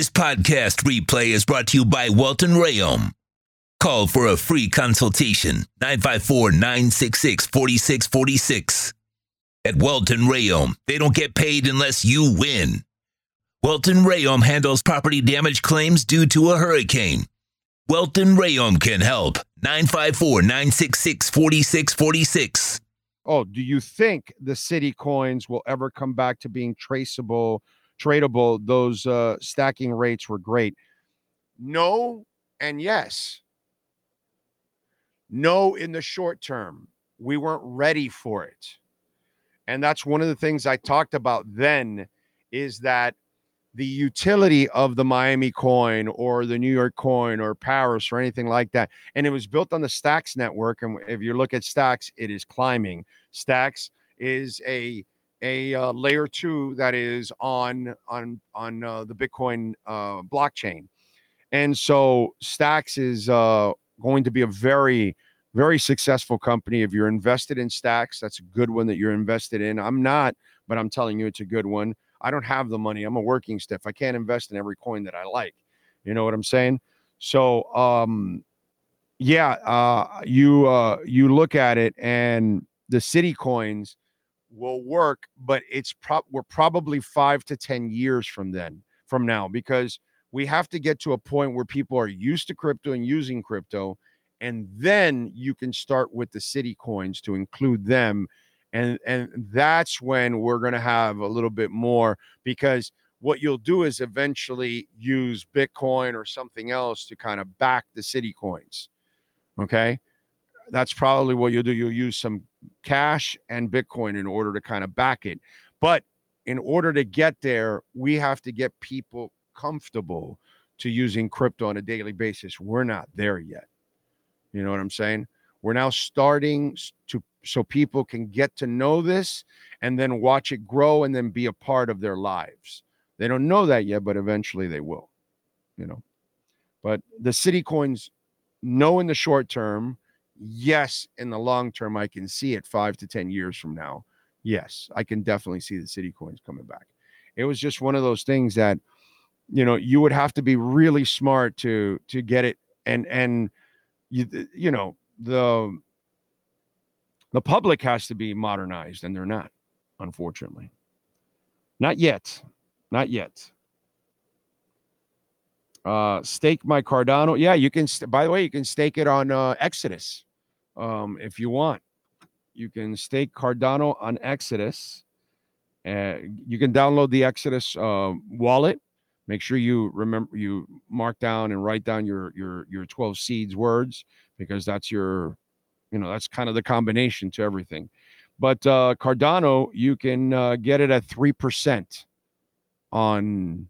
This podcast replay is brought to you by Welton Rayom. Call for a free consultation 954 966 4646. At Welton Rayom, they don't get paid unless you win. Welton Rayom handles property damage claims due to a hurricane. Welton Rayom can help. 954 966 4646. Oh, do you think the city coins will ever come back to being traceable, tradable? Those uh, stacking rates were great. No, and yes. No, in the short term, we weren't ready for it. And that's one of the things I talked about then is that the utility of the Miami coin or the New York coin or Paris or anything like that. And it was built on the Stacks network. And if you look at Stacks, it is climbing. Stacks is a a uh, layer two that is on on on uh, the Bitcoin uh, blockchain, and so Stacks is uh, going to be a very very successful company. If you're invested in Stacks, that's a good one that you're invested in. I'm not, but I'm telling you, it's a good one. I don't have the money. I'm a working stiff. I can't invest in every coin that I like. You know what I'm saying? So, um, yeah, uh, you uh, you look at it, and the city coins will work, but it's pro- we're probably five to ten years from then, from now, because we have to get to a point where people are used to crypto and using crypto, and then you can start with the city coins to include them and and that's when we're to have a little bit more because what you'll do is eventually use bitcoin or something else to kind of back the city coins okay that's probably what you'll do you'll use some cash and bitcoin in order to kind of back it but in order to get there we have to get people comfortable to using crypto on a daily basis we're not there yet you know what i'm saying we're now starting to so people can get to know this and then watch it grow and then be a part of their lives. They don't know that yet, but eventually they will, you know. But the city coins, no in the short term. Yes, in the long term, I can see it five to 10 years from now. Yes, I can definitely see the city coins coming back. It was just one of those things that, you know, you would have to be really smart to to get it and and you you know the the public has to be modernized, and they're not, unfortunately. Not yet. Not yet. Uh, stake my Cardano. Yeah, you can. St- by the way, you can stake it on uh, Exodus um, if you want. You can stake Cardano on Exodus. Uh, you can download the Exodus uh, wallet. Make sure you remember you mark down and write down your your your 12 seeds words because that's your you know, that's kind of the combination to everything. But uh, Cardano, you can uh, get it at three percent on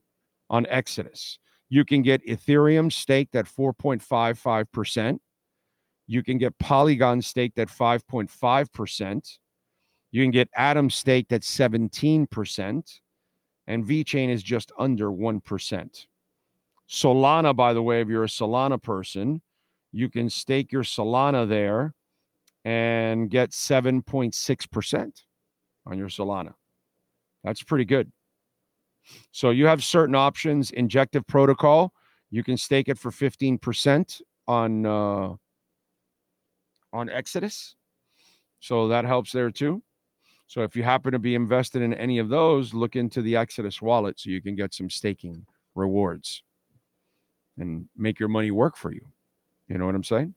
on Exodus. You can get Ethereum staked at four point five five percent. You can get Polygon staked at five point five percent. You can get Atom staked at seventeen percent, and VeChain is just under one percent. Solana, by the way, if you're a Solana person, you can stake your Solana there and get 7.6% on your Solana. That's pretty good. So you have certain options. Injective protocol, you can stake it for 15% on uh, on Exodus. So that helps there too. So if you happen to be invested in any of those, look into the Exodus wallet so you can get some staking rewards and make your money work for you. You know what I'm saying?